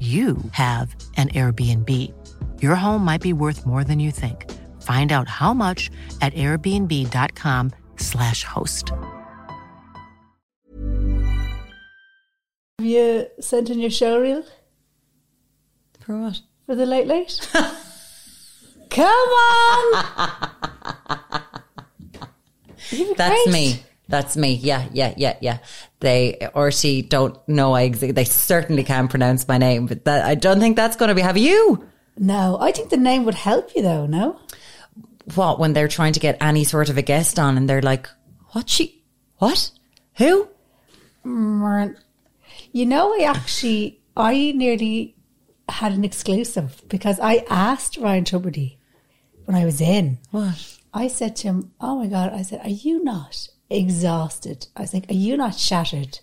you have an Airbnb. Your home might be worth more than you think. Find out how much at airbnb.com/slash host. Have you sent in your show reel For what? for the late late? Come on! That's great. me. That's me. Yeah, yeah, yeah, yeah. They or she don't know I exist. They certainly can't pronounce my name, but that I don't think that's going to be. Have you? No, I think the name would help you though. No, What when they're trying to get any sort of a guest on, and they're like, "What she? What? Who?" Mern. You know, I actually, I nearly had an exclusive because I asked Ryan Tubridy when I was in. What? I said to him, "Oh my god!" I said, "Are you not exhausted?" I was like, "Are you not shattered?"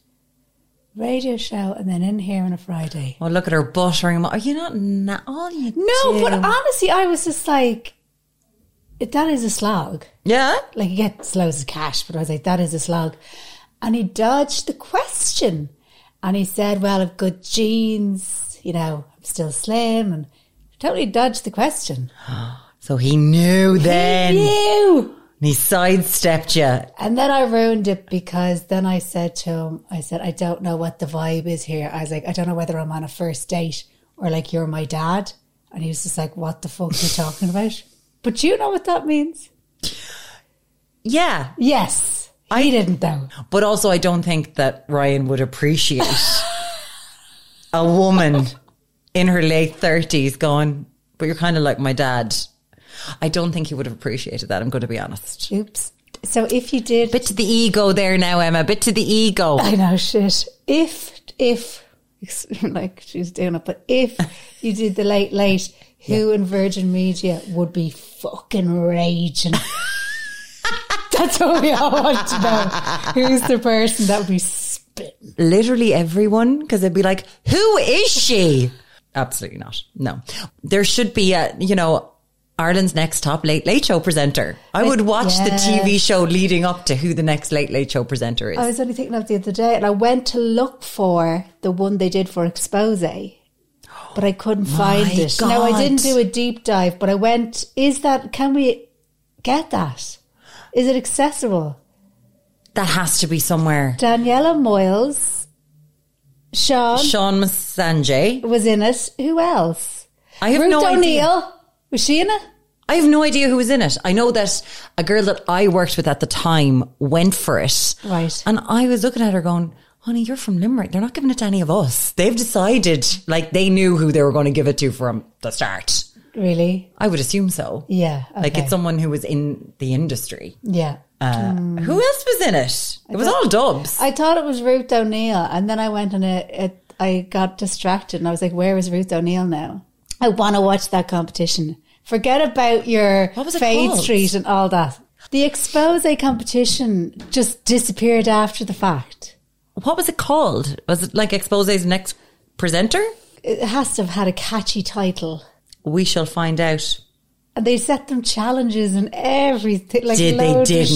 Radio show and then in here on a Friday. Well, look at her buttering. Are you not? Na- all you No, do- but honestly, I was just like, that is a slog. yeah. Like, you get loads of cash, but I was like, that is a slog. And he dodged the question. And he said, well, I've good genes, you know, I'm still slim and totally dodged the question. So he knew then. He knew. And he sidestepped you. And then I ruined it because then I said to him, I said, I don't know what the vibe is here. I was like, I don't know whether I'm on a first date or like you're my dad. And he was just like, what the fuck are you talking about? But you know what that means? Yeah. Yes. I didn't though. But also, I don't think that Ryan would appreciate a woman in her late 30s going, but you're kind of like my dad. I don't think he would have appreciated that. I'm going to be honest. Oops. So if you did, Bit to the ego there now, Emma. Bit to the ego. I know shit. If if like she's doing it, but if you did the late late, who in Virgin Media would be fucking raging? That's what we all want to know. Who's the person that would be spitting? Literally everyone, because they'd be like, who is she? Absolutely not. No. There should be a, you know, Ireland's next top late late show presenter. I would watch the. TV show leading up to who the next late late show presenter is. I was only thinking of the other day, and I went to look for the one they did for Expose, but I couldn't find it. No, I didn't do a deep dive, but I went. Is that? Can we get that? Is it accessible? that has to be somewhere. Daniela Moyles, Sean, Sean Sanjay. was in it. Who else? I have Ruth no idea. Was she in it? I have no idea who was in it. I know that a girl that I worked with at the time went for it. Right. And I was looking at her going, honey, you're from Limerick. They're not giving it to any of us. They've decided, like, they knew who they were going to give it to from the start. Really? I would assume so. Yeah. Like, it's someone who was in the industry. Yeah. Uh, Who else was in it? It was all dubs. I thought it was Ruth O'Neill, and then I went and it, it, I got distracted, and I was like, "Where is Ruth O'Neill now?" I want to watch that competition. Forget about your What was it Fade called? Street and all that. The expose competition just disappeared after the fact. what was it called? Was it like Expose's next presenter? it has to have had a catchy title. We shall find out. And they set them challenges and everything. Like Did they didn't?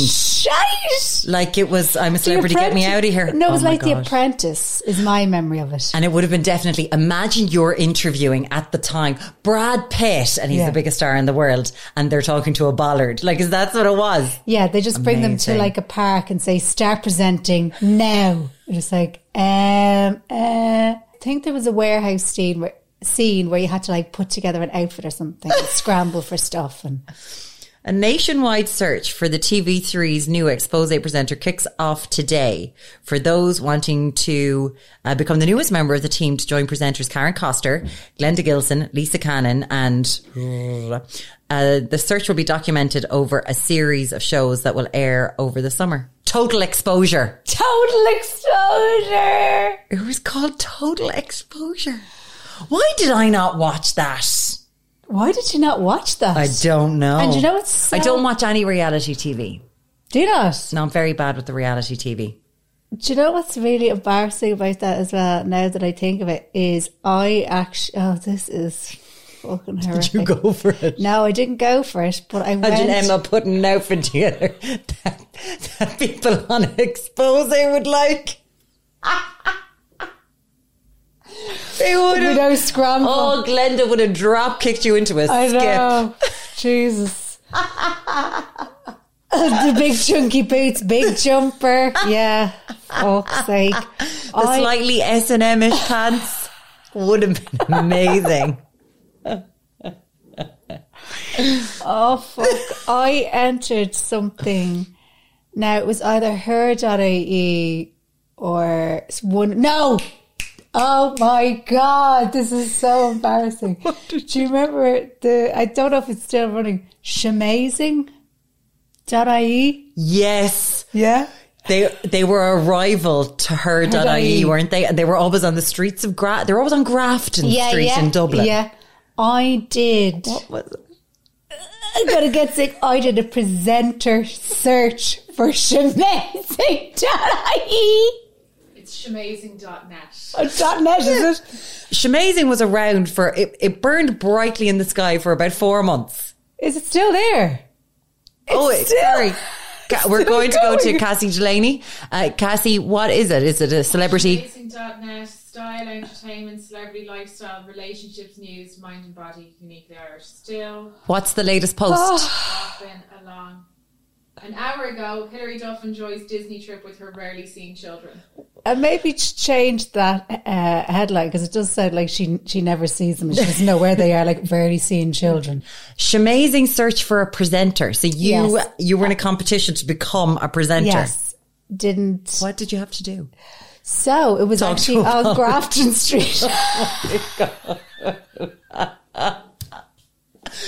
Shite. Like it was, I'm a celebrity, get me out of here. No, it was Oh like The Apprentice. Is my memory of it. And it would have been definitely, imagine you're interviewing at the time Brad Pitt, and he's Yeah. the biggest star in the world, and they're talking to a bollard. Like, is that what it was? Yeah, they just bring them to like a park and say, start presenting now. You're just like, um, uh. I think there was a warehouse scene where, scene where you had to like put together an outfit or something, scramble for stuff. And A nationwide search for the TV3's new expose presenter kicks off today. For those wanting to uh, become the newest member of the team to join presenters Karen Koster, Glenda Gilson, Lisa Cannon, and uh, the search will be documented over a series of shows that will air over the summer. Total Exposure. total exposure. It was called Total Exposure. Why did I not watch that? Why did you not watch that? I don't know. And you know what's so- I don't watch any reality TV. Do you not? No, I'm very bad with the reality TV. Do you know what's really embarrassing about that as well? Now that I think of it, is I actually. Oh, this is fucking horrific. Did you go for it. No, I didn't go for it, but I Imagine went. Emma putting an outfit together that, that people on expose would like. they would You have. know, scramble. Oh, Glenda would have drop kicked you into a I skip. know. Jesus. the big chunky boots, big jumper. Yeah. Fuck's sake. The I- slightly S and M ish pants would have been amazing. Oh fuck! I entered something. Now it was either her.ie or one. No. Oh my god! This is so embarrassing. Do you remember the? I don't know if it's still running. Shamazing. .ie. Yes. Yeah. They they were a rival to her.ie, weren't they? And they were always on the streets of Gra- they were always on Grafton Street in Dublin. Yeah. I did. What was it? I'm gonna get sick. I did a presenter search for Shamazing.ie. It's shamazing.net. Oh, dot net is it? Shamazing was around for it, it burned brightly in the sky for about four months. Is it still there? oh, it's still- sorry. Ca- We're still going to go to. Cassie Delaney. Uh, Cassie, what is it? Is it a celebrity? Shamazing.net, style, entertainment, celebrity lifestyle, relationships, news, mind and body, uniquely Irish. Still What's the latest post? often along. An hour ago, Hilary Duff enjoys Disney trip with her rarely seen children. And maybe ch- change that uh, headline because it does sound like she she never sees them and she doesn't know where they are, like rarely seeing children. Shamazing search for a presenter. So you Yes. you were in a competition to become a presenter. Yes, didn't. What did you have to do? So it was Talk actually on. Grafton Street.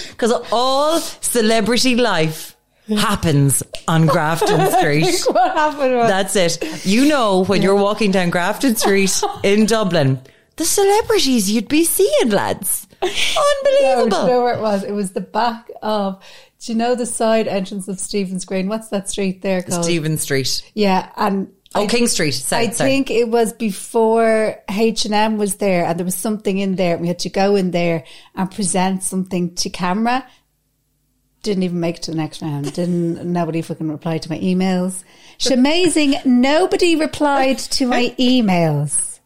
Because all celebrity life happens on Grafton Street. what happened was That's it. You know when you're walking down Grafton Street in Dublin, the celebrities you'd be seeing, lads. Unbelievable. No, you know where it was? It was the back of. Do you know the side entrance of Stephen's Green? What's that street there called? Stephen Street. Yeah, and Oh, I- King Street. South, I sorry. think it was before H and M was there, and there was something in there. We had to go in there and present something to camera. Didn't even make it to the next round. Didn't nobody fucking reply to my emails. It's amazing. Nobody replied to my emails.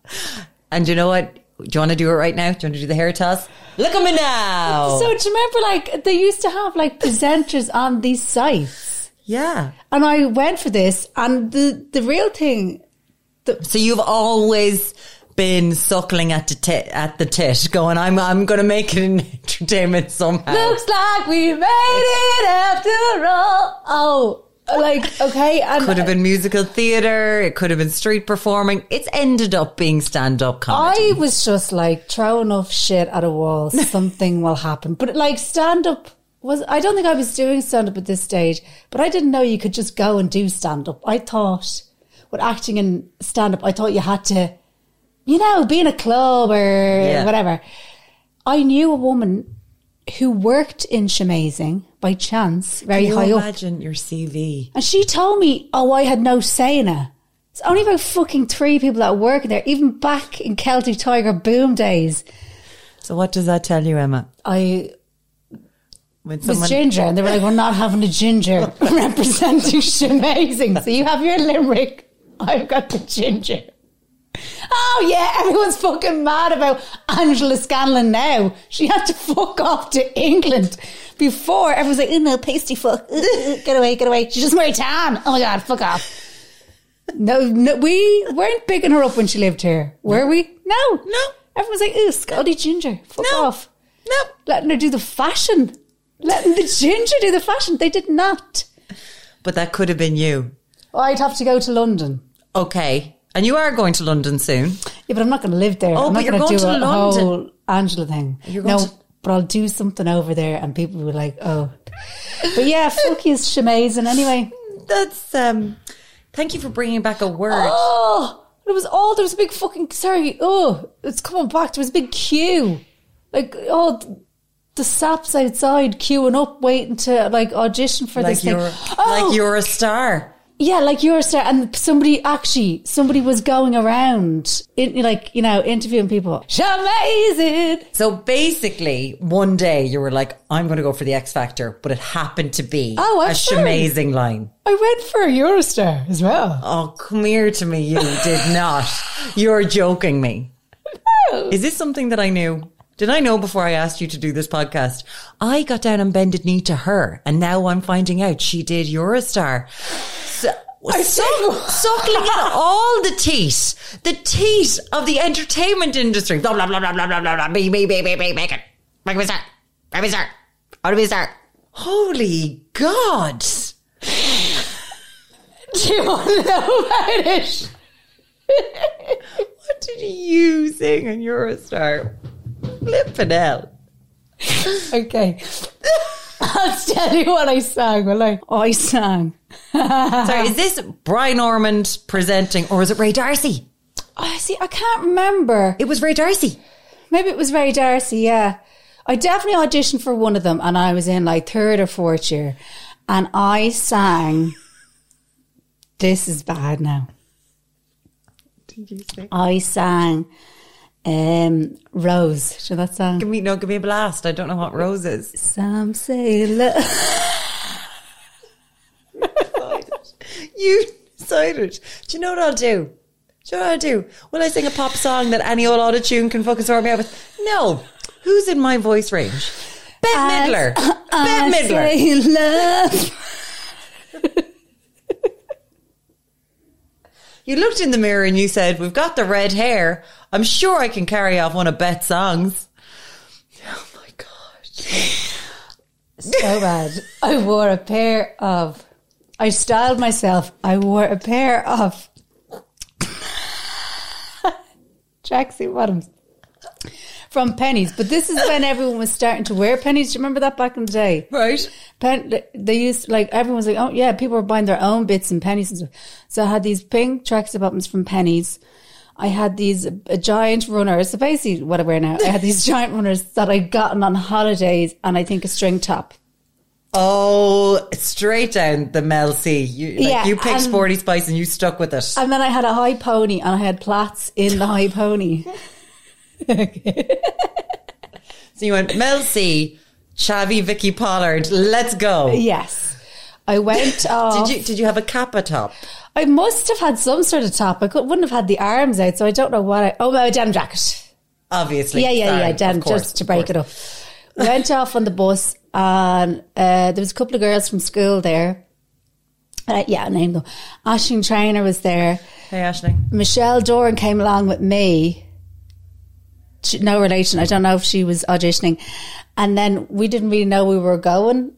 And you know what? Do you want to do it right now? Do you want to do the hair toss? Look at me now. So do you remember, like they used to have like presenters on these sites, yeah. and I went for this, and the the real thing So you've always been suckling at the tit, at the tit, going, "I'm I'm going to make it in entertainment somehow." looks like we made it after all. Oh, like okay, and could have been musical theatre. It could have been street performing. It's ended up being stand up comedy. I was just like throw enough shit at a wall, something will happen. But like stand up was I don't think I was doing stand up at this stage, but I didn't know you could just go and do stand up. I thought with acting and stand up, I thought you had to, you know, be in a club or Yeah. whatever. I knew a woman who worked in Shamazing by chance, very Can you high up. imagine your CV? And she told me, oh, I had no say in it. It's only about fucking three people that work there. Even back in Celtic Tiger boom days, So what does that tell you, Emma? I When was ginger, and they were like, "We're not having a ginger representing Amazing." So you have your limerick. I've got the ginger. Oh yeah, everyone's fucking mad about Angela Scanlon now. She had to fuck off to England before. Everyone's like, "Oh no, pasty fuck, get away, get away." She's just very tan. Oh my god, fuck off. No, no, we weren't picking her up when she lived here, were we? No, No. Everyone's like, "Ooh, Scotty Ginger, fuck No. off." No. letting her do the fashion, letting the ginger do the fashion. They did not. But that could have been you. I'd have to go to London. Okay. And you are going to London soon. Yeah, but I'm not going to live there. Oh, I'm but not you're going to do to a London. whole Angela thing. You're going no, to- but I'll do something over there, and people were like, "Oh." But yeah, fuck you, Amazing. Anyway, That's um thank you for bringing back a word. oh, it was all there was a big fucking sorry. Oh, it's coming back. There was a big queue, like oh. The saps outside queuing up, waiting to like audition for like this thing. Oh! like you're a star. Yeah, like you're a star, and somebody actually, somebody was going around, in, like you know, interviewing people. Amazing. So basically, one day you were like, I'm going to go for the X Factor, but it happened to be Oh, I'm a sorry. amazing line. I went for a You're a Star as well. Oh, come here to me. You did not. You're joking me. Is this something that I knew? Did I know before I asked you to do this podcast? I got down on bended knee to her, and now I'm finding out she did You're a Star. So, suckling in all the teat, the teat of the entertainment industry. Blah blah blah blah blah blah blah. blah. Me me me me me. Make it. Make me start. Make me start. How do we start? Holy God! Do you want to know about it? What did you sing on You're a Star? Flippin' hell. Okay. I'll tell you what I sang. Well, I, oh, I sang. Sorry, is this Brian Ormond presenting or is it Ray D'Arcy? I see. I can't remember. It was Ray D'Arcy. Maybe it was Ray D'Arcy. Yeah, I definitely auditioned for one of them, and I was in like third or fourth year, and I sang. This is bad now. I sang um, Rose. Know that song? Give me no, give me a blast. I don't know what Rose is. Some say love. You decided. Do you know what I'll do? Do you know what I'll do? Will I sing a pop song that any old auto tune can fucking sort me out with? No. Who's in my voice range? Bette Midler. I Bette Midler. say love. You looked in the mirror and you said, We've got the red hair. I'm sure I can carry off one of Bette's songs. Oh my God. so bad. I wore a pair of. I styled myself. I wore a pair of tracksuit bottoms from Penneys. But this is when everyone was starting to wear Penneys. Do you remember that back in the day? Right. Pen, they used like everyone was like, oh yeah, people were buying their own bits and Penneys and stuff. So I had these pink tracksuit bottoms from Penneys. I had these uh, giant runners. So basically, what I wear now, I had these giant runners that I'd gotten on holidays, and I think a string top. Oh, straight down the Mel C. You, like, Yeah, you picked and- Sporty Spice and you stuck with it. And then I had a high pony, and I had plaits in the high pony. so you went Mel C, Chavi, Vicky Pollard. Let's go. yes, I went off. Did you did you have a kappa top? I must have had some sort of top. I could, wouldn't have had the arms out, so I don't know what I. Oh, my denim jacket. Obviously. Yeah, yeah, Sorry, yeah. Denim, course, just to break it up. Went off on the bus, and uh, there was a couple of girls from school there. Uh, yeah, name them. Ashling Trainer was there. Hey, Ashling. Michelle Doran came along with me. She- No relation. I don't know if she was auditioning. And then we didn't really know we were going.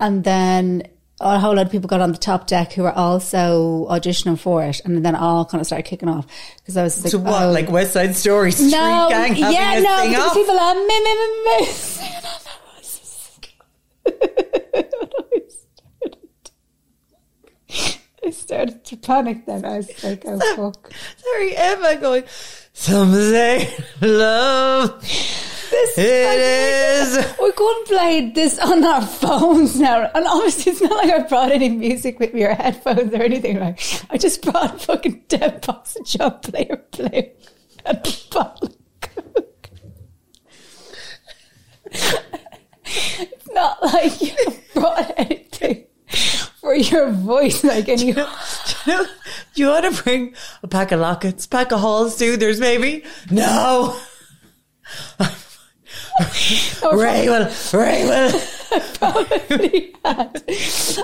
And then a whole lot of people got on the top deck who were also auditioning for it. And then all kind of started kicking off. Because I was like, So what? oh. Like West Side Story Street no, Gang yeah, no, sing because off? people are me, me, me, me. singing on that voice. I started to panic then. I was like, oh fuck. Sorry, Emma going, some say love. This It is going to play this on our phones now. And obviously, it's not like I brought any music with me or headphones or anything. Like, I just brought a fucking dead box of job player player and a bottle of Coke. It's not like you brought anything for your voice, like any. Do you want to bring a pack of lockets, pack of hall soothers, maybe? No. Ray will, Ray will. probably had.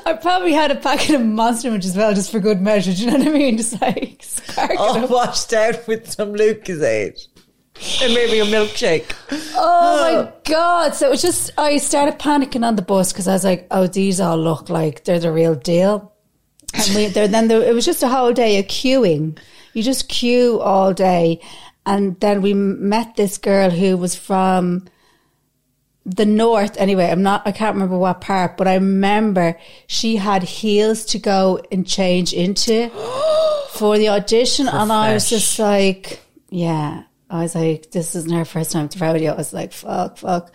I probably had a packet of monster munch as well, just for good measure. Do you know what I mean? Just like All washed out with some Lucozade. And maybe a milkshake. Oh my god! So it was just I started panicking on the bus because I was like, "Oh, these all look like they're the real deal." And we, there, then there, it was just a whole day of queuing. You just queue all day, and then we met this girl who was from the north. Anyway, I'm not. I can't remember what part, but I remember she had heels to go and change into for the audition, and I was just like, yeah. I was like, this isn't her first time to rodeo. I was like, fuck, fuck.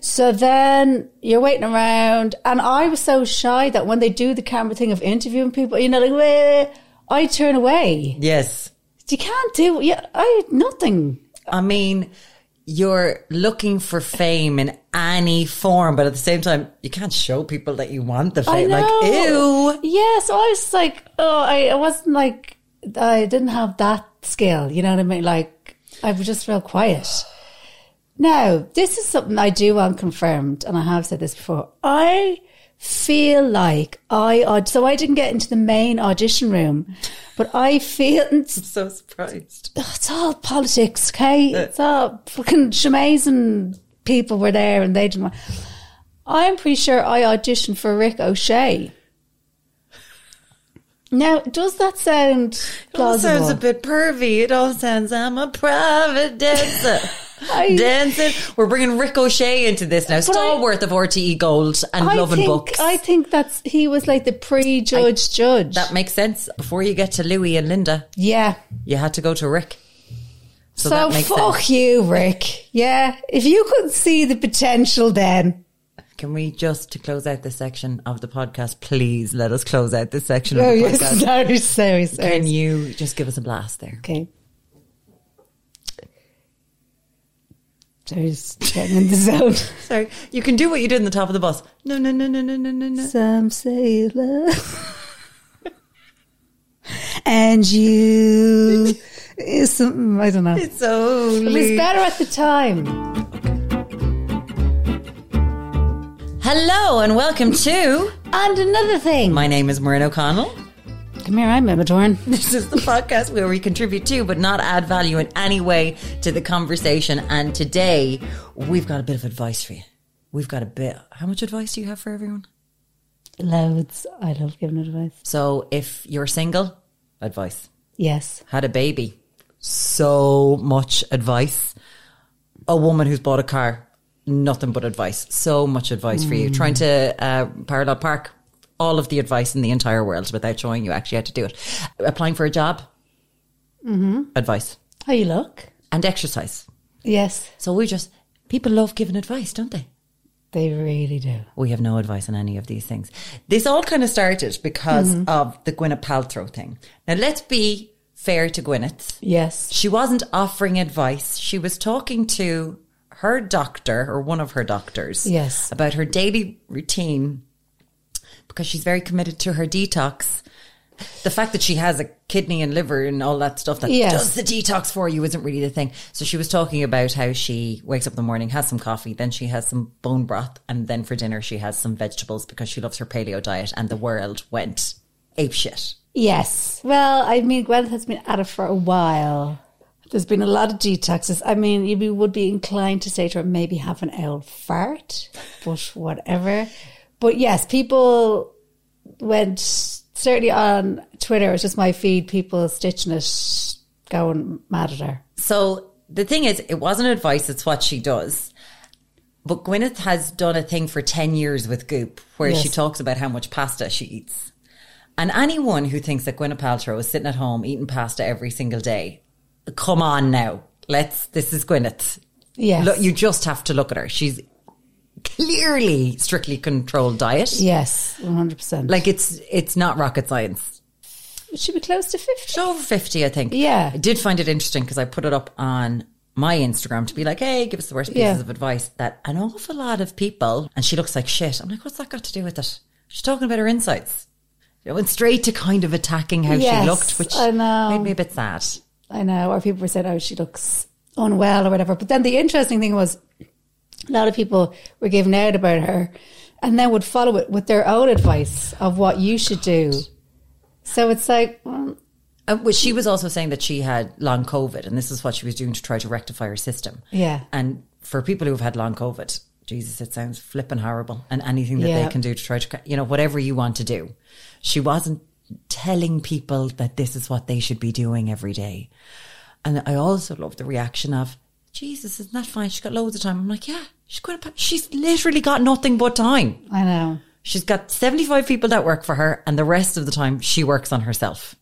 So then you're waiting around, and I was so shy that when they do the camera thing of interviewing people, you know, like, "Weh," I turn away. Yes. You can't do, yeah, I nothing. I mean, you're looking for fame in any form, but at the same time, you can't show people that you want the fame. Like, ew. Yeah, so I was like, oh, I, I wasn't like, I didn't have that skill. You know what I mean? Like, I was just real quiet. Now, this is something I do want confirmed, and I have said this before. I feel like I, aud- so I didn't get into the main audition room, but I feel, So surprised. Oh, it's all politics, okay? Uh. It's all fucking amazing people were there and they didn't want. I'm pretty sure I auditioned for Rick O'Shea. Now, does that sound It all sounds a bit pervy. It all sounds, I'm a private dancer. I- Dancing. We're bringing Rick O'Shea into this now. I- Stalwart of RTE Gold and I Love and Books. I think that's he was like the pre-judge judge. that makes sense. Before you get to Louis and Linda, yeah. you had to go to Rick. So, So, that makes fuck sense. you, Rick. Yeah, if you could see the potential, then Can we just, to close out this section of the podcast, please let us close out this section oh of the yes, podcast. sorry, sorry, sorry. Can you just give us a blast there? Okay. Sorry, just getting in the zone. Sorry, you can do what you did in the top of the bus. No, no, no, no, no, no, no, no. Some say love, and you is I don't know. It's only. It was better at the time. Hello and welcome to. And another thing, My name is Maureen O'Connell. Come here, I'm Emma Doran. This is the podcast where we contribute to, but not add value in any way to the conversation. And today we've got a bit of advice for you. We've got a bit. How much advice do you have for everyone? Loads. I love giving advice. So if you're single, advice. Yes. Had a baby, so much advice. A woman who's bought a car, nothing but advice. So much advice for you. Trying to uh, parallel park all of the advice in the entire world without showing you actually how to do it. Applying for a job, advice. How you look? And exercise. Yes, So we just, people love giving advice, don't they? they really do. We have no advice on any of these things. This all kind of started because Mm-hmm. of the Gwyneth Paltrow thing. Now let's be fair to Gwyneth. Yes. She wasn't offering advice. She was talking to her doctor or one of her doctors. Yes. About her daily routine because she's very committed to her detox. The fact that she has a kidney and liver and all that stuff that Yes. does the detox for you isn't really the thing. So she was talking about how she wakes up in the morning, has some coffee, then she has some bone broth, and then for dinner she has some vegetables because she loves her paleo diet and the world went apeshit. Yes. Well, I mean, Gwyneth has been at it for a while. There's been a lot of detoxes. I mean, you would be inclined to say to her, maybe have an old fart, but whatever. But yes, people went, certainly on Twitter, it's just my feed, people stitching it, going mad at her. So the thing is, it wasn't advice, it's what she does. But Gwyneth has done a thing for 10 years with Goop where she talks about how much pasta she eats. And anyone who thinks that Gwyneth Paltrow is sitting at home eating pasta every single day, come on now. Let's, this is Gwyneth. Yes. Look, you just have to look at her. She's clearly strictly controlled diet. Yes, one hundred percent. Like it's it's not rocket science. it should be close to fifty. It's over 50, I think. Yeah. I did find it interesting because I put it up on my Instagram to be like, hey, give us the worst pieces Yeah. of advice that an awful lot of people, and she looks like shit. I'm like, what's that got to do with it? She's talking about her insights. It went straight to kind of attacking how Yes, she looked, which I know. made me a bit sad. I know, or people were saying, "Oh, she looks unwell" or whatever. But then the interesting thing was, a lot of people were giving out about her, and then would follow it with their own advice of what you should do. So it's like, well, Uh, well, she was also saying that she had long COVID, and this is what she was doing to try to rectify her system. Yeah. And for people who've had long COVID, Jesus, it sounds flipping horrible. And anything that Yeah. they can do to try to, you know, whatever you want to do. She wasn't telling people that this is what they should be doing every day. And I also love the reaction of, Jesus, isn't that fine? She's got loads of time. I'm like, yeah, she's got. A, she's literally got nothing but time. I know. She's got 75 people that work for her, and the rest of the time she works on herself.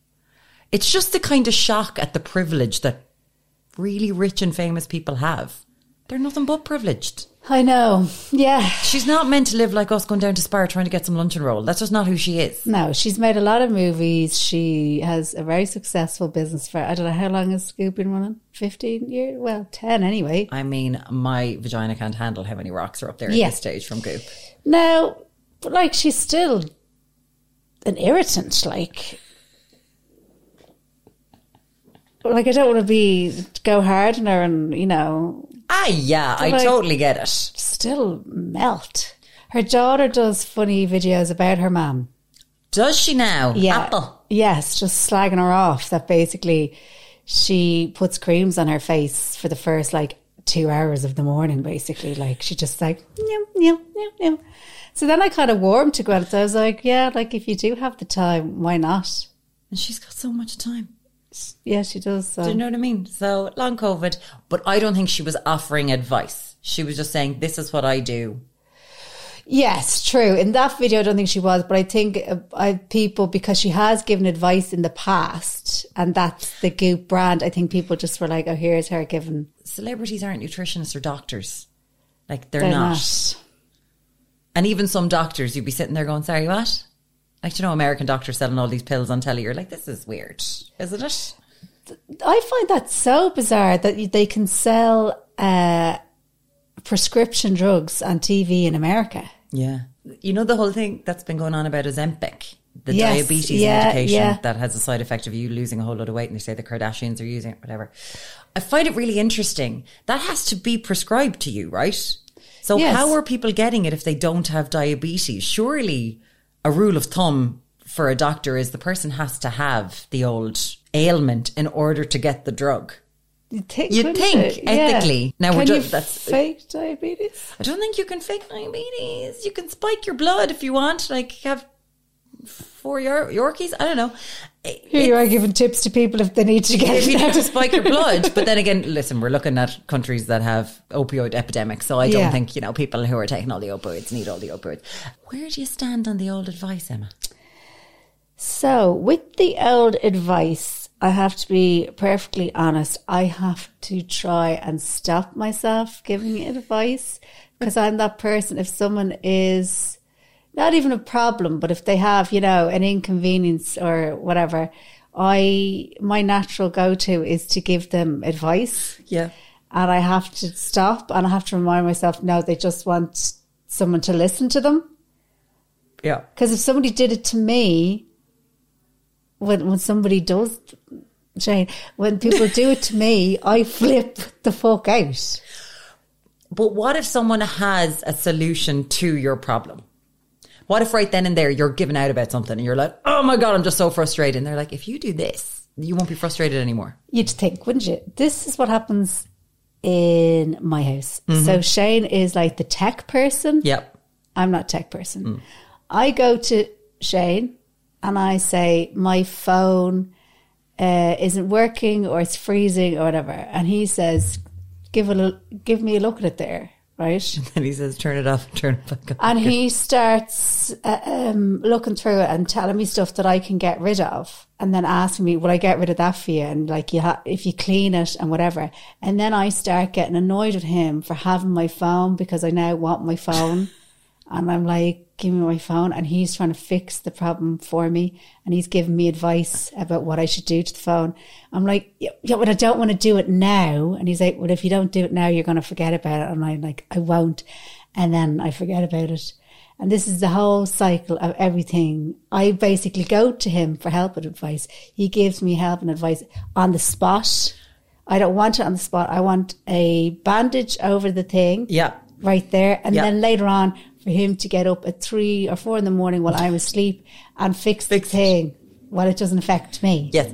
It's just the kind of shock at the privilege that really rich and famous people have. They're nothing but privileged. I know. Yeah. She's not meant to live like us going down to Spar trying to get some lunch and roll. That's just not who she is. No, she's made a lot of movies. She has a very successful business for, I don't know, how long has Goop been running? 15 years? Well, 10 anyway. I mean, my vagina can't handle how many rocks are up there at Yeah. this stage from Goop. Now, but like, she's still an irritant. Like, like I don't want to be go hard on her, and you know, Ah, yeah, I Like- totally get it. still melt. Her daughter does funny videos about her mom. Does she now? Yeah, Apple. yes, just slagging her off. That basically she puts creams on her face for the first like two hours of the morning. Basically, like she just like meow meow meow meow. So then I kind of warmed to Gwyneth. I was like, yeah, like if you do have the time, why not? And she's got so much time. Yeah, she does. So. Do you know what I mean? So long COVID, but I don't think she was offering advice. She was just saying, "This is what I do." Yes, true. In that video, I don't think she was, but I think uh, I people because she has given advice in the past, and that's the Goop brand. I think people just were like, "Oh, here's her giving." Celebrities aren't nutritionists or doctors. Like they're, They're not. not. And even some doctors, you'd be sitting there going, "Sorry, what?" Like you know, American doctors selling all these pills on telly. You're like, "This is weird, isn't it?" I find that so bizarre that they can sell uh, prescription drugs on TV in America. Yeah. You know the whole thing that's been going on about Ozempic, the Yes, diabetes yeah, medication yeah. that has a side effect of you losing a whole lot of weight, and they say the Kardashians are using it, whatever. I find it really interesting. That has to be prescribed to you, right? So Yes. how are people getting it if they don't have diabetes? Surely a rule of thumb for a doctor is the person has to have the old ailment in order to get the drug. You'd think, You'd think, you? ethically. Now, Can we're you ju- that's- fake diabetes. I don't think you can fake diabetes. You can spike your blood if you want, like have four Yor- Yorkies. I don't know. Here you are giving tips to people if they need to get If you need to spike your blood, but then again, listen, we're looking at countries that have opioid epidemics, so I don't Yeah. think you know people who are taking all the opioids need all the opioids. Where do you stand on the old advice, Emma? So, with the old advice, I have to be perfectly honest. I have to try and stop myself giving advice because I'm that person. If someone is not even a problem, but if they have, you know, an inconvenience or whatever, I, my natural go to is to give them advice. Yeah, And I have to stop and I have to remind myself, no, they just want someone to listen to them. yeah. Because if somebody did it to me, when when somebody does, Jane, when people do it to me, I flip the fuck out. But what if someone has a solution to your problem? What if right then and there you're giving out about something and you're like, oh my God, I'm just so frustrated. And they're like, if you do this, you won't be frustrated anymore. You'd think, wouldn't you? This is what happens in my house. So Shane is like the tech person. Yep. I'm not a tech person. I go to Shane and I say, my phone uh, isn't working or it's freezing or whatever. And he says, give, a, give me a look at it there. Right? And he says, turn it off, turn it back on. And he starts uh, um, looking through it and telling me stuff that I can get rid of, and then asking me, "Will I get rid of that for you?" And like, you ha- if you clean it and whatever. And then I start getting annoyed with him for having my phone because I now want my phone, and I'm like, "Give me my phone," and he's trying to fix the problem for me, and he's giving me advice about what I should do to the phone. I'm like, "Yeah, yeah but I don't want to do it now." And he's like, "Well, if you don't do it now, you're going to forget about it." And I'm like, "I won't," and then I forget about it. And this is the whole cycle of everything. I basically go to him for help and advice. He gives me help and advice on the spot. I don't want it on the spot. I want a bandage over the thing. Yeah. Right there. And Yeah. then later on for him to get up at three or four in the morning while I'm asleep and fix the thing while it doesn't affect me. Yes.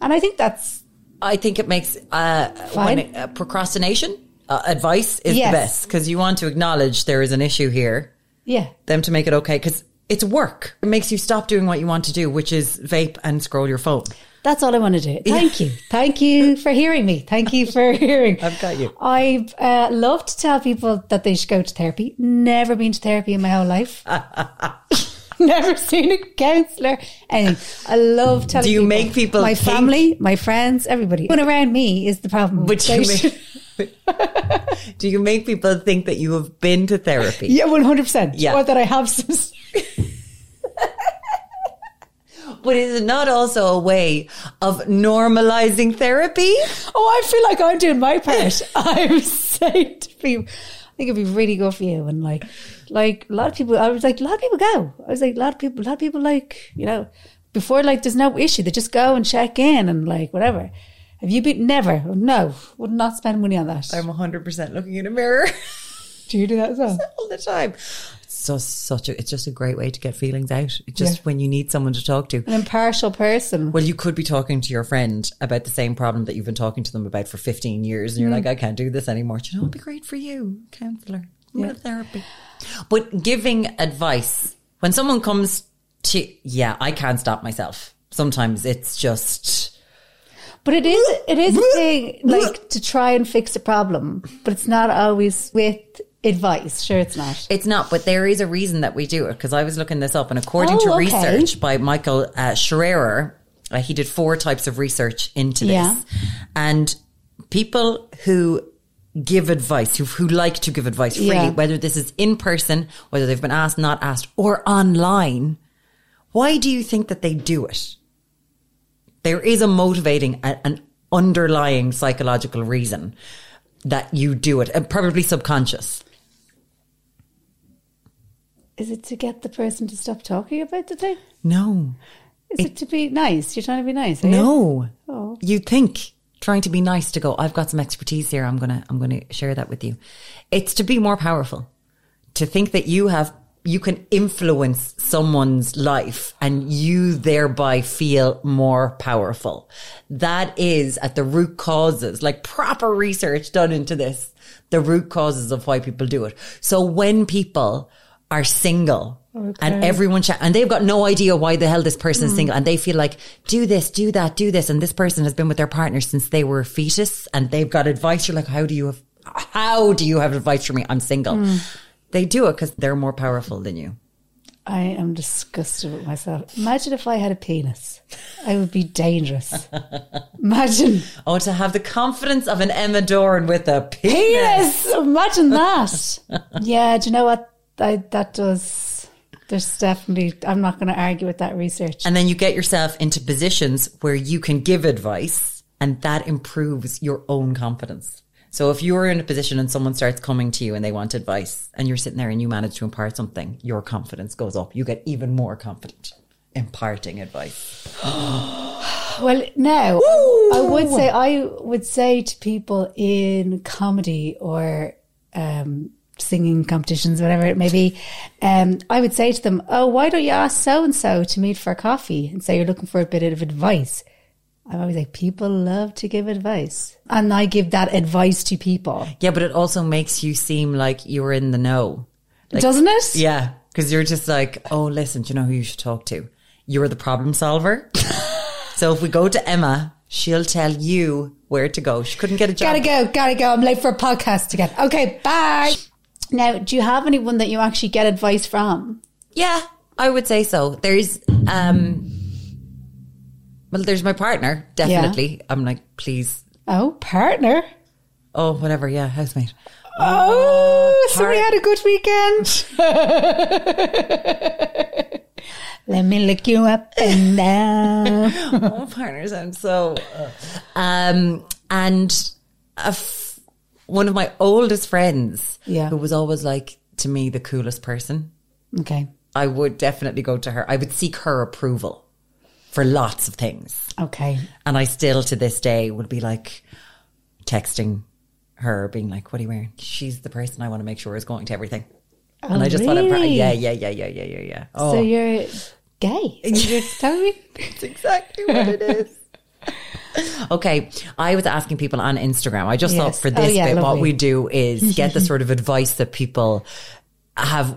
And I think that's I think it makes uh, it, uh, procrastination uh, advice is Yes. the best because you want to acknowledge there is an issue here, yeah. them to make it okay because it's work. It makes you stop doing what you want to do, which is vape and scroll your phone. That's all I want to do. Thank you. Thank you for hearing me. Thank you for hearing. I've got you. I uh, love to tell people that they should go to therapy. Never been to therapy in my whole life. Never seen a counsellor. Anything. I love telling Do you people. make people My think- family, my friends, everybody. When around me is the problem. But you make, do you make people think that you have been to therapy? yeah, 100%. Yeah. Or that I have some. But is it not also a way of normalizing therapy? Oh, I feel like I'm doing my part. I'm saying to people, I think it'd be really good for you. And like, like a lot of people, I was like, a lot of people go. I was like, a lot of people, a lot of people like, you know, before like there's no issue, they just go and check in and like whatever. Have you been never? No, would not spend money on that. I'm 100% looking in a mirror do you do that as well? all the time. So such a, it's just a great way to get feelings out. Just Yeah. when you need someone to talk to. An impartial person. Well, you could be talking to your friend about the same problem that you've been talking to them about for 15 years, and you're mm. like, I can't do this anymore. Do you know, it'd be great for you, counselor, yeah. therapy. But giving advice, when someone comes to, yeah, I can't stop myself. Sometimes it's just, But it is it is a thing like to try and fix a problem, but it's not always with advice. Sure, it's not. it's not, but there is a reason that we do it because I was looking this up, and according to Oh, okay. research by Michael uh, Schaerer, uh, he did four types of research into this, Yeah. and people who give advice, who, who like to give advice freely, Yeah. whether this is in person, whether they've been asked, not asked, or online, why do you think that they do it? There is a motivating, an underlying psychological reason that you do it, and probably subconscious. Is it to get the person to stop talking about the thing? No. Is it, to be nice? You're trying to be nice, are you? No. Oh. You think trying to be nice to go, I've got some expertise here. I'm going to, I'm going to share that with you. It's to be more powerful, to think that you have, you can influence someone's life and you thereby feel more powerful. That is at the root causes, like proper research done into this, the root causes of why people do it. So when people are single and everyone chat and they've got no idea why the hell this person is hmm. single and they feel like do this do that do this and this person has been with their partner since they were a fetus and they've got advice you're like how do you have how do you have advice for me i'm single hmm. they do it because they're more powerful than you I am disgusted with myself. Imagine if I had a penis. I would be dangerous. Imagine. oh to have the confidence of an emma doran with a penis, Penis! Imagine that. yeah, do you know what? I, that does. There's definitely. I'm not going to argue with that research. and then you get yourself into positions where you can give advice and that improves your own confidence. So if you're in a position and someone starts coming to you and they want advice and you're sitting there and you manage to impart something, your confidence goes up. You get even more confident imparting advice. Well, now I would say I would say to people in comedy or um, singing competitions, whatever it may be, um, I would say to them, "Oh, why don't you ask so and so to meet for a coffee and say you're looking for a bit of advice?" I'm always like, people love to give advice, and I give that advice to people, Yeah, but it also makes you seem like you're in the know. Like- doesn't it? Yeah, because you're just like, oh, listen, do you know who you should talk to? You're the problem solver. so if we go to Emma, She'll tell you where to go. She couldn't get a job. Gotta go, gotta go. I'm late for a podcast again. Okay, bye. Now, do you have anyone that you actually get advice from? Yeah, I would say so. There's um well, there's my partner, definitely. I'm like, please. Oh, partner. Oh, whatever, yeah, housemate. Oh, so we had a good weekend. Let me look you up and down. oh, I'm so. Um, and a f- one of my oldest friends, Yeah. who was always like to me the coolest person. Okay. I would definitely go to her. I would seek her approval for lots of things, Okay. and I still to this day would be like texting her, being like, "What are you wearing?" She's the person I want to make sure is going to everything. Oh, and I just Oh, really? yeah, yeah, yeah, yeah, yeah, yeah, yeah. Oh, So you're gay. You're me? That's exactly what it is. Okay, I was asking people on Instagram. I just thought Yes. for Oh, this yeah, bit, what we do is get the sort of advice that people have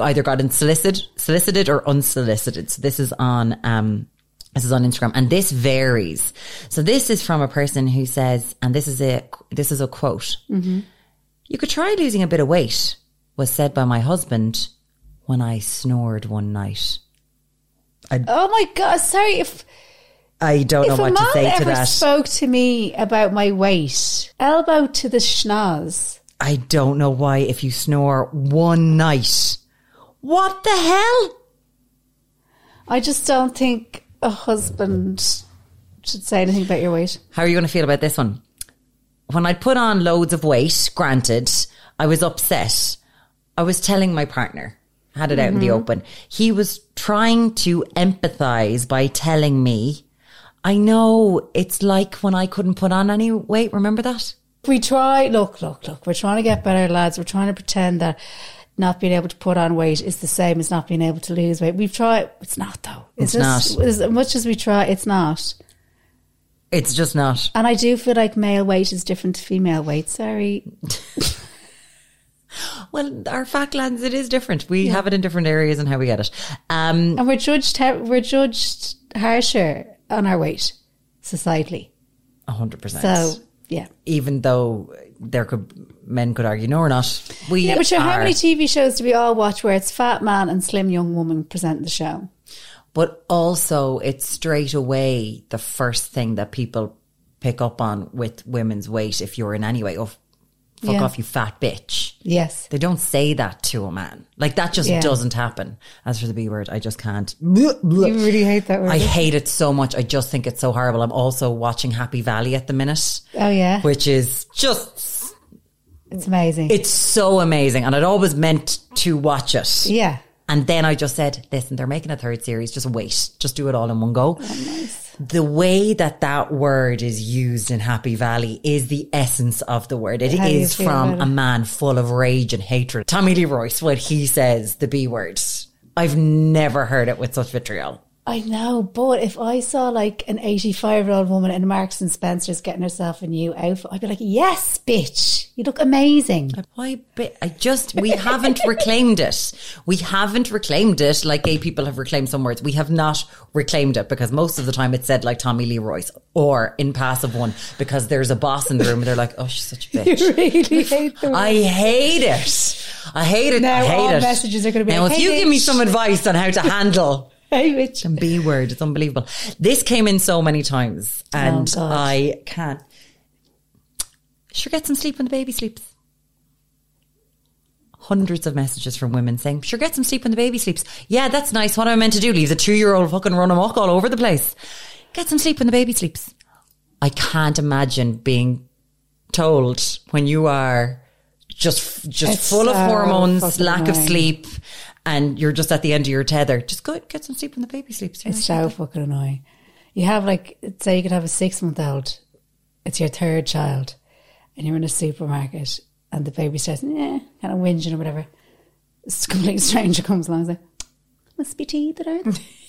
either gotten solicited, solicited or unsolicited. So this is on, um, this is on Instagram and this varies. So this is from a person who says, and this is a, this is a quote. You could try losing a bit of weight was said by my husband when I snored one night. Oh my god! Sorry if I don't know if a what to say to ever that. spoke to me about my weight, elbow to the schnoz. I don't know why if you snore one night. What the hell? I just don't think a husband should say anything about your weight. How are you going to feel about this one? When I put on loads of weight, granted, I was upset. I was telling my partner, had it out in the Mm-hmm. open. He was trying to empathize by telling me, I know it's like when I couldn't put on any weight. Remember that? We try. Look, look, look. We're trying to get better, lads. We're trying to pretend that not being able to put on weight is the same as not being able to lose weight. We've tried. It's not though. It's this- not. As much as we try, it's not. It's just not. And I do feel like male weight is different to female weight. Sorry. Well, our fat glands, it is different. We have it in different areas and how we get it. Um, And we're judged. We're judged harsher on our weight societally. hundred percent. So yeah. even though there could men could argue, no, we're not. We Yeah, but sure, how many TV shows do we all watch where it's fat man and slim young woman present the show? but also it's straight away the first thing that people pick up on with women's weight. If you're in any way, oh, fuck Yeah. off, you fat bitch. Yes. They don't say that to a man. Like that just Yeah. doesn't happen. As for the B word, I just can't. You really hate that word. I hate it so much. I just think it's so horrible. I'm also watching Happy Valley at the minute, oh yeah, which is just it's amazing. It's so amazing. And I'd always meant to watch it. yeah. And then I just said, listen, they're making a third series. Just wait. Just do it all in one go. Oh, The way that that word is used in Happy Valley is the essence of the word. It How is from a man full of rage and hatred. Tommy Lee Royce, when he says the B word, I've never heard it with such vitriol. I know, but if I saw like an 85 year old woman in Marks and Spencer's getting herself a new outfit, I'd be like, yes, bitch, you look amazing. Why? I just we haven't reclaimed it. We haven't reclaimed it like gay people have reclaimed some words. We have not reclaimed it because most of the time it's said like Tommy Lee Royce or in passive one because there's a boss in the room and they're like, oh, she's such a bitch. You really hate the I hate it. I hate it. Now I hate all it. messages are gonna be now. like, if "Hey, you give me some advice on how to handle The B word, it's unbelievable. This came in so many times and Oh, I can't. Sure, get some sleep when the baby sleeps. Hundreds of messages from women saying, sure, get some sleep when the baby sleeps. Yeah, that's nice. What am I meant to do? Leave the two year old fucking run amok all over the place. Get some sleep when the baby sleeps. I can't imagine being told when you are just just It's full of hormones, lack of sleep, and you're just at the end of your tether. Just go get some sleep when the baby sleeps. It's so fucking annoying. You have like, say you could have a six month old, it's your third child, and you're in a supermarket and the baby starts, yeah, kind of whinging or whatever. This complete stranger comes along and says, must be tea that are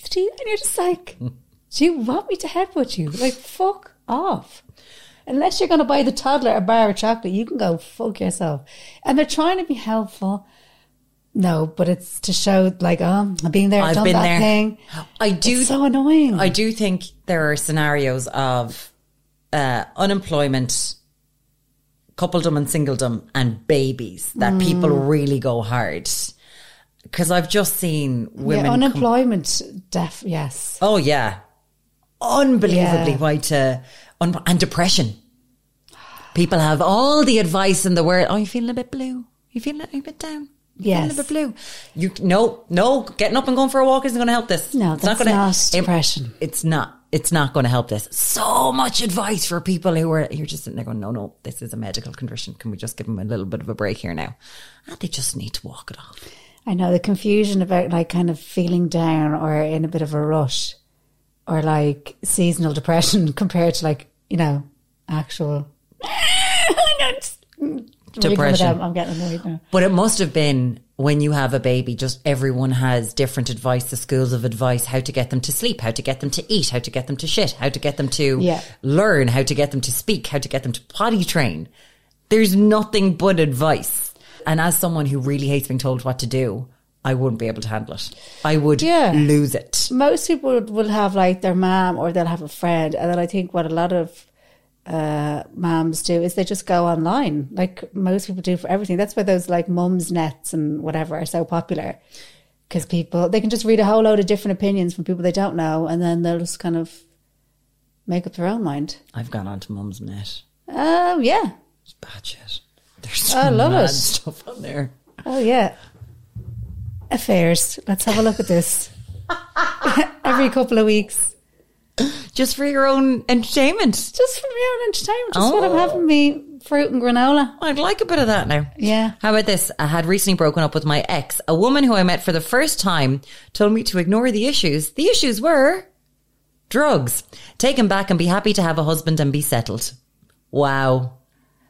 teeth. And you're just like, do you want me to headbutt you? Like, fuck off. Unless you're going to buy the toddler a bar of chocolate, you can go fuck yourself. And they're trying to be helpful. No, but it's to show like, oh, I've been there, I've I've done been that there. thing. I do. It's so annoying. I do think there are scenarios of uh, unemployment, coupledom and singledom, and babies that people really go hard. Because I've just seen women. yeah, com- unemployment, def, yes. oh yeah, unbelievably Yeah. why to un- and depression. People have all the advice in the world. Oh, you feeling a bit blue? You feeling a bit down? You Yes. bit blue. You no, no. Getting up and going for a walk isn't going to help this. No, It's not it- depression. it's not. It's not going to help this. So much advice for people who are you're just sitting there going, no, no, this is a medical condition. Can we just give them a little bit of a break here now? And they just need to walk it off. I know the confusion about like kind of feeling down or in a bit of a rush or like seasonal depression compared to like, you know, actual Depression. I'm getting annoyed now. But it must have been when you have a baby, just everyone has different advice, the schools of advice, how to get them to sleep, how to get them to eat, how to get them to shit, how to get them to Yeah. learn, how to get them to speak, how to get them to potty train. There's nothing but advice. And as someone who really hates being told what to do, I wouldn't be able to handle it. I would Yeah. lose it. Most people would, will have like their mom or they'll have a friend. And then I think what a lot of uh, moms do is they just go online, like most people do for everything. That's why those like mums nets and whatever are so popular. Because people, they can just read a whole load of different opinions from people they don't know and then they'll just kind of make up their own mind. I've gone on to Mumsnet. Oh, yeah. It's bad shit. There's I love it. stuff on there. Oh, yeah. Affairs. Let's have a look at this. Every couple of weeks. Just for your own entertainment. Just for my own entertainment. Just when I'm Oh. having me fruit and granola. I'd like a bit of that now. Yeah. How about this? I had recently broken up with my ex. A woman who I met for the first time told me to ignore the issues. The issues were drugs. Take him back and be happy to have a husband and be settled. Wow.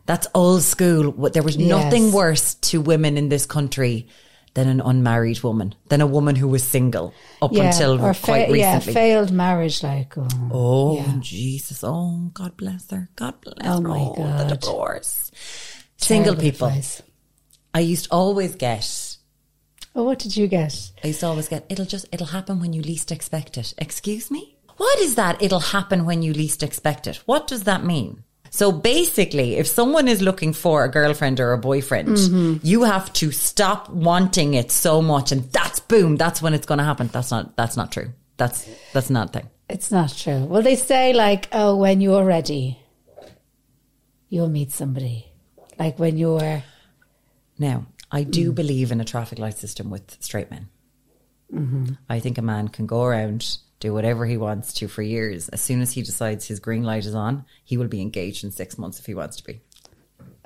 That's old school. There was Yes. nothing worse to women in this country than an unmarried woman, than a woman who was single up until or quite fa- yeah, recently. failed marriage, like oh, Oh, Yeah. Jesus. Oh, God bless her. God bless Oh, her. my Oh, God. The divorce. Single people. advice. I used to always get, Oh, what did you get? I used to always get, it'll just, it'll happen when you least expect it. Excuse me? What is that? It'll happen when you least expect it. What does that mean? So basically, if someone is looking for a girlfriend or a boyfriend, Mm-hmm. you have to stop wanting it so much and that's boom, that's when it's going to happen. That's not, that's not true. That's, that's not a thing. It's not true. Well, they say like, oh, when you're ready, you'll meet somebody. Like when you're, Now, I do Mm. believe in a traffic light system with straight men. Mm-hmm. I think a man can go around, do whatever he wants to for years. As soon as he decides his green light is on, he will be engaged in six months if he wants to be.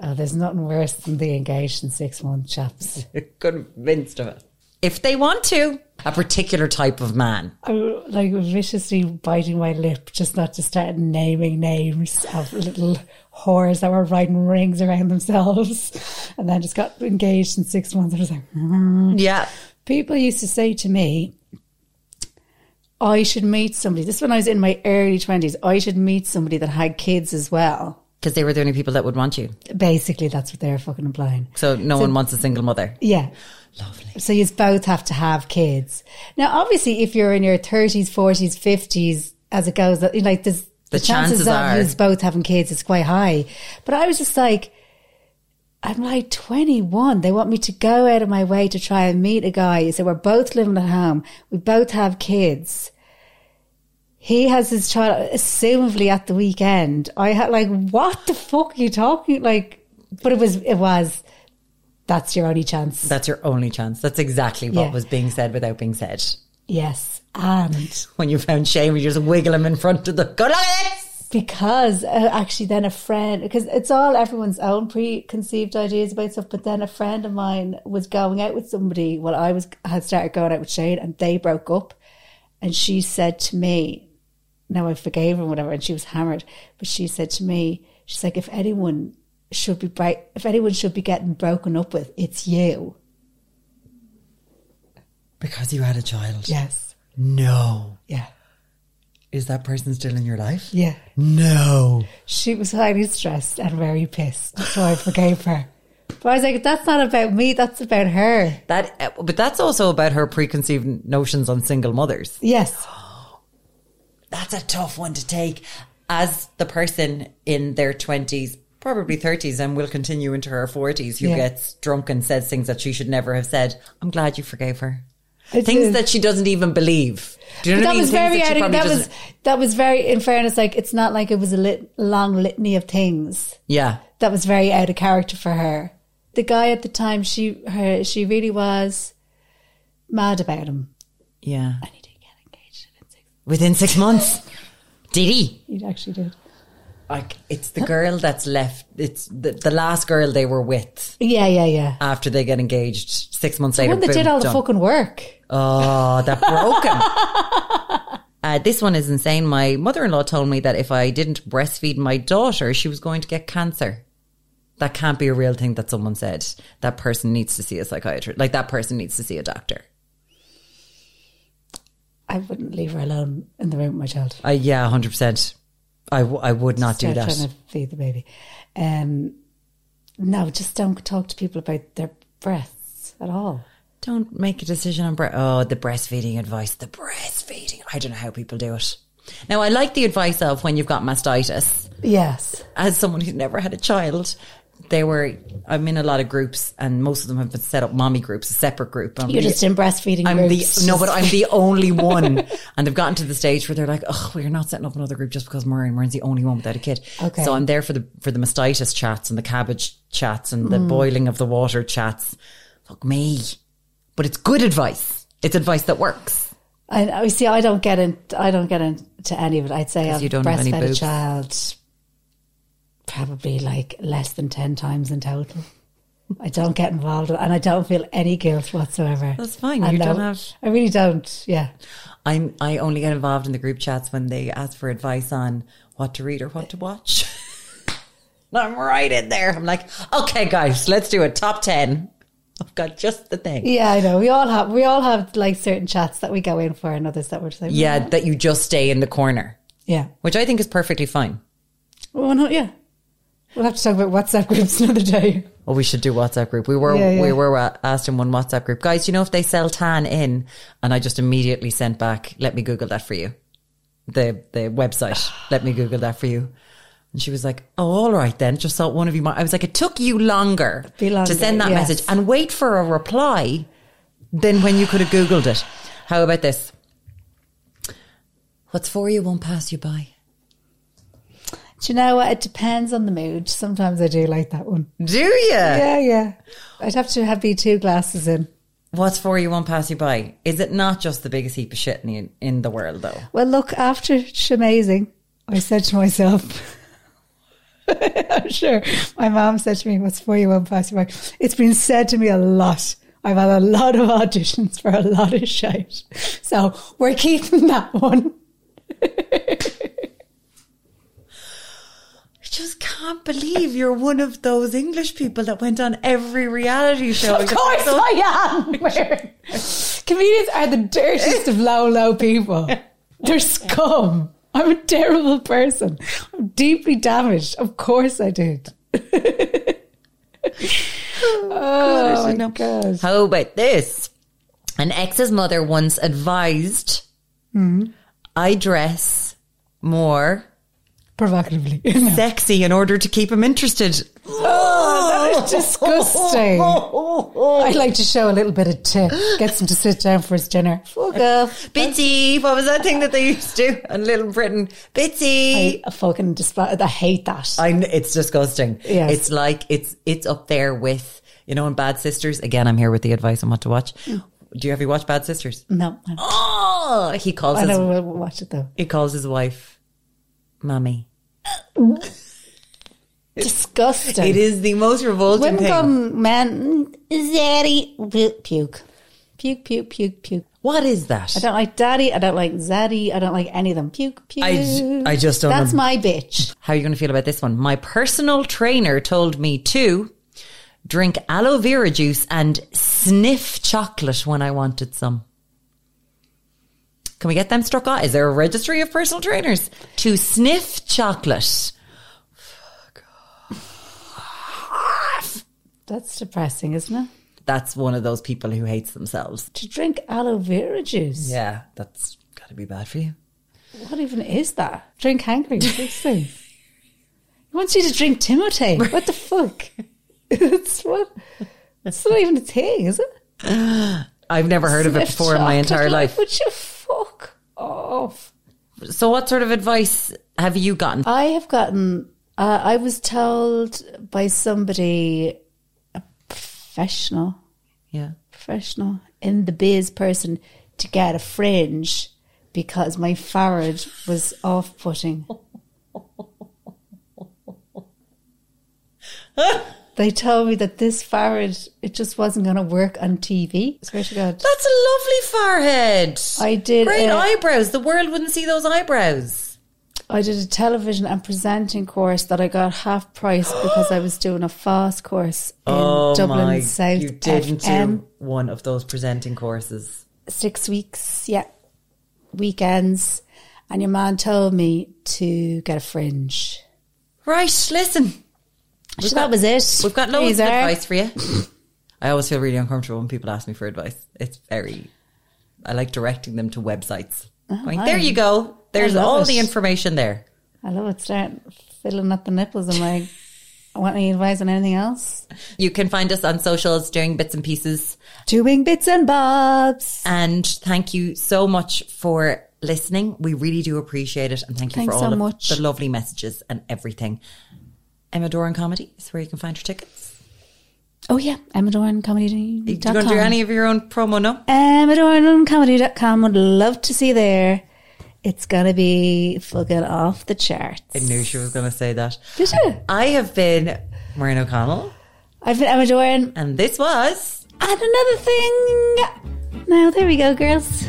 oh, there's nothing worse than the engaged in six month chaps. Convinced of it. If they want to, a particular type of man. I'm like viciously biting my lip just not to start naming names of little whores that were riding rings around themselves and then just got engaged in six months. I was like, "Hmm." Yeah. people used to say to me, I should meet somebody. This is when I was in my early 20s. I should meet somebody that had kids as well. Because they were the only people that would want you. Basically, that's what they're fucking implying. So no one wants a single mother. Yeah. Lovely. So you both have to have kids. Now, obviously, if you're in your 30s, 40s, 50s, as it goes, like there's The the, chances, chances of you both having kids is quite high. But I was just like, I'm like 21. They want me to go out of my way to try and meet a guy. So we're both living at home. We both have kids. He has his child, assumably at the weekend. I had like, what the fuck are you talking? Like, but it was, it was, that's your only chance. That's your only chance. That's exactly what Yeah. was being said without being said. yes. And When you found shame, you just wiggle him in front of the. Go like this! Because uh, actually then a friend because it's all everyone's own preconceived ideas about stuff but then a friend of mine was going out with somebody while i was had started going out with shane and they broke up and she said to me now i forgave her and whatever and she was hammered but she said to me she's like if anyone should be break, if anyone should be getting broken up with it's you Because you had a child. yes No. yeah Is that person still in your life? yeah No. she was highly stressed and very pissed so i forgave her but i was like that's not about me that's about her That, but that's also about her preconceived notions on single mothers. yes That's a tough one to take. as the person in their 20s, probably 30s, and will continue into her 40s who Yeah. gets drunk and says things that she should never have said, I'm glad you forgave her. I things did. that she doesn't even believe. Do you know But what I that mean? was Things very that that was that was very in fairness like it's not like it was a lit, long litany of things Yeah. that was very out of character for her the guy at the time she her she really was mad about him Yeah. and he did get engaged Within six months. Did he? he actually did Like, it's the girl that's left. It's the, the last girl they were with yeah yeah yeah after they get engaged. Six months later. one that boom, did all the fucking work Oh, that broke him. Uh, this one is insane. My mother-in-law told me that if I didn't breastfeed my daughter, she was going to get cancer. That can't be a real thing that someone said. That person needs to see a psychiatrist. Like that person needs to see a doctor. I wouldn't leave her alone in the room with my child Uh, yeah, hundred percent. I, w- I would not do that. trying to feed the baby um no just don't talk to people about their breasts at all Don't make a decision on bre- oh the breastfeeding advice. The breastfeeding. I don't know how people do it. Now I like the advice of when you've got mastitis. yes as someone who's never had a child, they were. I'm in a lot of groups, and most of them have been set up mommy groups, a separate group. I'm you're just in breastfeeding I'm groups the no, but I'm the only one, and they've gotten to the stage where they're like, "Oh, we're not setting up another group just because Maureen, Maureen's the only one without a kid." Okay. so I'm there for the for the mastitis chats and the cabbage chats and Mm. the boiling of the water chats. Fuck me, but it's good advice. It's advice that works. I, I see. I don't get in. I don't get into any of it. I'd say I've you don't have any breastfed a child probably like less than ten times in total. I don't get involved, and I don't feel any guilt whatsoever. That's fine. I You know- don't have- I really don't. Yeah. I'm I only get involved in the group chats when they ask for advice on what to read or what to watch. I'm right in there. I'm like, okay, guys, let's do a top ten. I've got just the thing. Yeah, I know. We all have. We all have like certain chats that we go in for, and others that we're just like, Yeah, mm. that you just stay in the corner, yeah. which I think is perfectly fine. Well, no, yeah. We'll have to talk about WhatsApp groups another day. Well, we should do WhatsApp group. We were Yeah, yeah. we were asked in one WhatsApp group, guys. You know if they sell tan in, and I just immediately sent back. Let me Google that for you. The the website. Let me Google that for you. And she was like, "Oh, all right then." Just thought one of you might. I was like, "It took you longer, longer, to send that yes. message and wait for a reply than when you could have Googled it." How about this? What's for you won't pass you by. Do you know what? It depends on the mood. Sometimes I do like that one. Do you? Yeah, yeah. I'd have to have be two glasses in. What's for you won't pass you by. Is it not just the biggest heap of shit in, in the world, though? Well, look, after Shamazing, I said to myself, I'm sure my mom said to me, What's for you won't pass you by? It's been said to me a lot. I've had a lot of auditions for a lot of shite. So we're keeping that one. I just can't believe you're one of those English people that went on every reality show. Of course I am. Oh, Comedians are the dirtiest of low, low people. They're scum. I'm a terrible person. I'm deeply damaged. Of course I did. oh, my God. How about this? An ex's mother once advised hmm. I dress more Provocatively. sexy in order to keep him interested. Oh, that is disgusting. I like to show a little bit of tip. Gets him to sit down for his dinner. Fuck off. Bitty, what was that thing that they used to do in Little Britain? Bitty. I fucking despise. I hate that. I it's disgusting. Yes. It's like it's it's up there with you know in Bad Sisters. Again, I'm here with the advice on what to watch. Hmm. Do you ever watch Bad Sisters? no, Oh, he calls I his. We'll watch it though. he calls his wife mommy. Disgusting. It is the most revolting Women thing. call man zaddy puke puke puke puke puke puke. what is that? I don't like daddy. I don't like zaddy. I don't like any of them. Puke puke. I j- I just don't That's know. my bitch. How are you going to feel about this one? My personal trainer told me to drink aloe vera juice and sniff chocolate when I wanted some. Can we get them struck out? Is there a registry of personal trainers to sniff chocolate? Fuck. That's depressing, isn't it? That's one of those people who hates themselves. To drink aloe vera juice. Yeah, that's got to be bad for you. What even is that? Drink hangry. What's this thing? He wants you to drink Timotei. What the fuck? it's what? It's not even a thing, is it? I've never heard of it Sniff before in my entire life. Would you off? So, what sort of advice have you gotten? I have gotten. Uh, I was told by somebody, a professional, Yeah. professional in the biz person, to get a fringe because my forehead was off-putting. they told me that this forehead it just wasn't going to work on TV. Swear to God. That's a lovely forehead. I did, Great uh, eyebrows. The world wouldn't see those eyebrows. I did a television and presenting course that I got half price because I was doing a fast course in Oh Dublin my! South you didn't FM. do one of those presenting courses. Six weeks, yeah, weekends, and your man told me to get a fringe. Right. Listen, So that was it. we've got loads of advice for you. I always feel really uncomfortable when people ask me for advice. It's very. I like directing them to websites. Oh, Going, there you go. There's all it. the information there. I love it. Start filling up the nipples. I'm like, I want any advice on anything else? You can find us on socials doing bits and pieces. Doing bits and bobs. And thank you so much for listening. We really do appreciate it. And thank you Thanks for all so of much. the lovely messages and everything. Emma Doran Comedy is where you can find your tickets. Oh yeah, Are you going to do any of your own promo? No? EmmaDoranComedy.com. Would love to see you there. It's gonna be fucking off the charts. I knew she was going to say that. Did you? I have been Maureen O'Connell, I've been Emma Doran. and this was. And another thing. Now there we go, girls.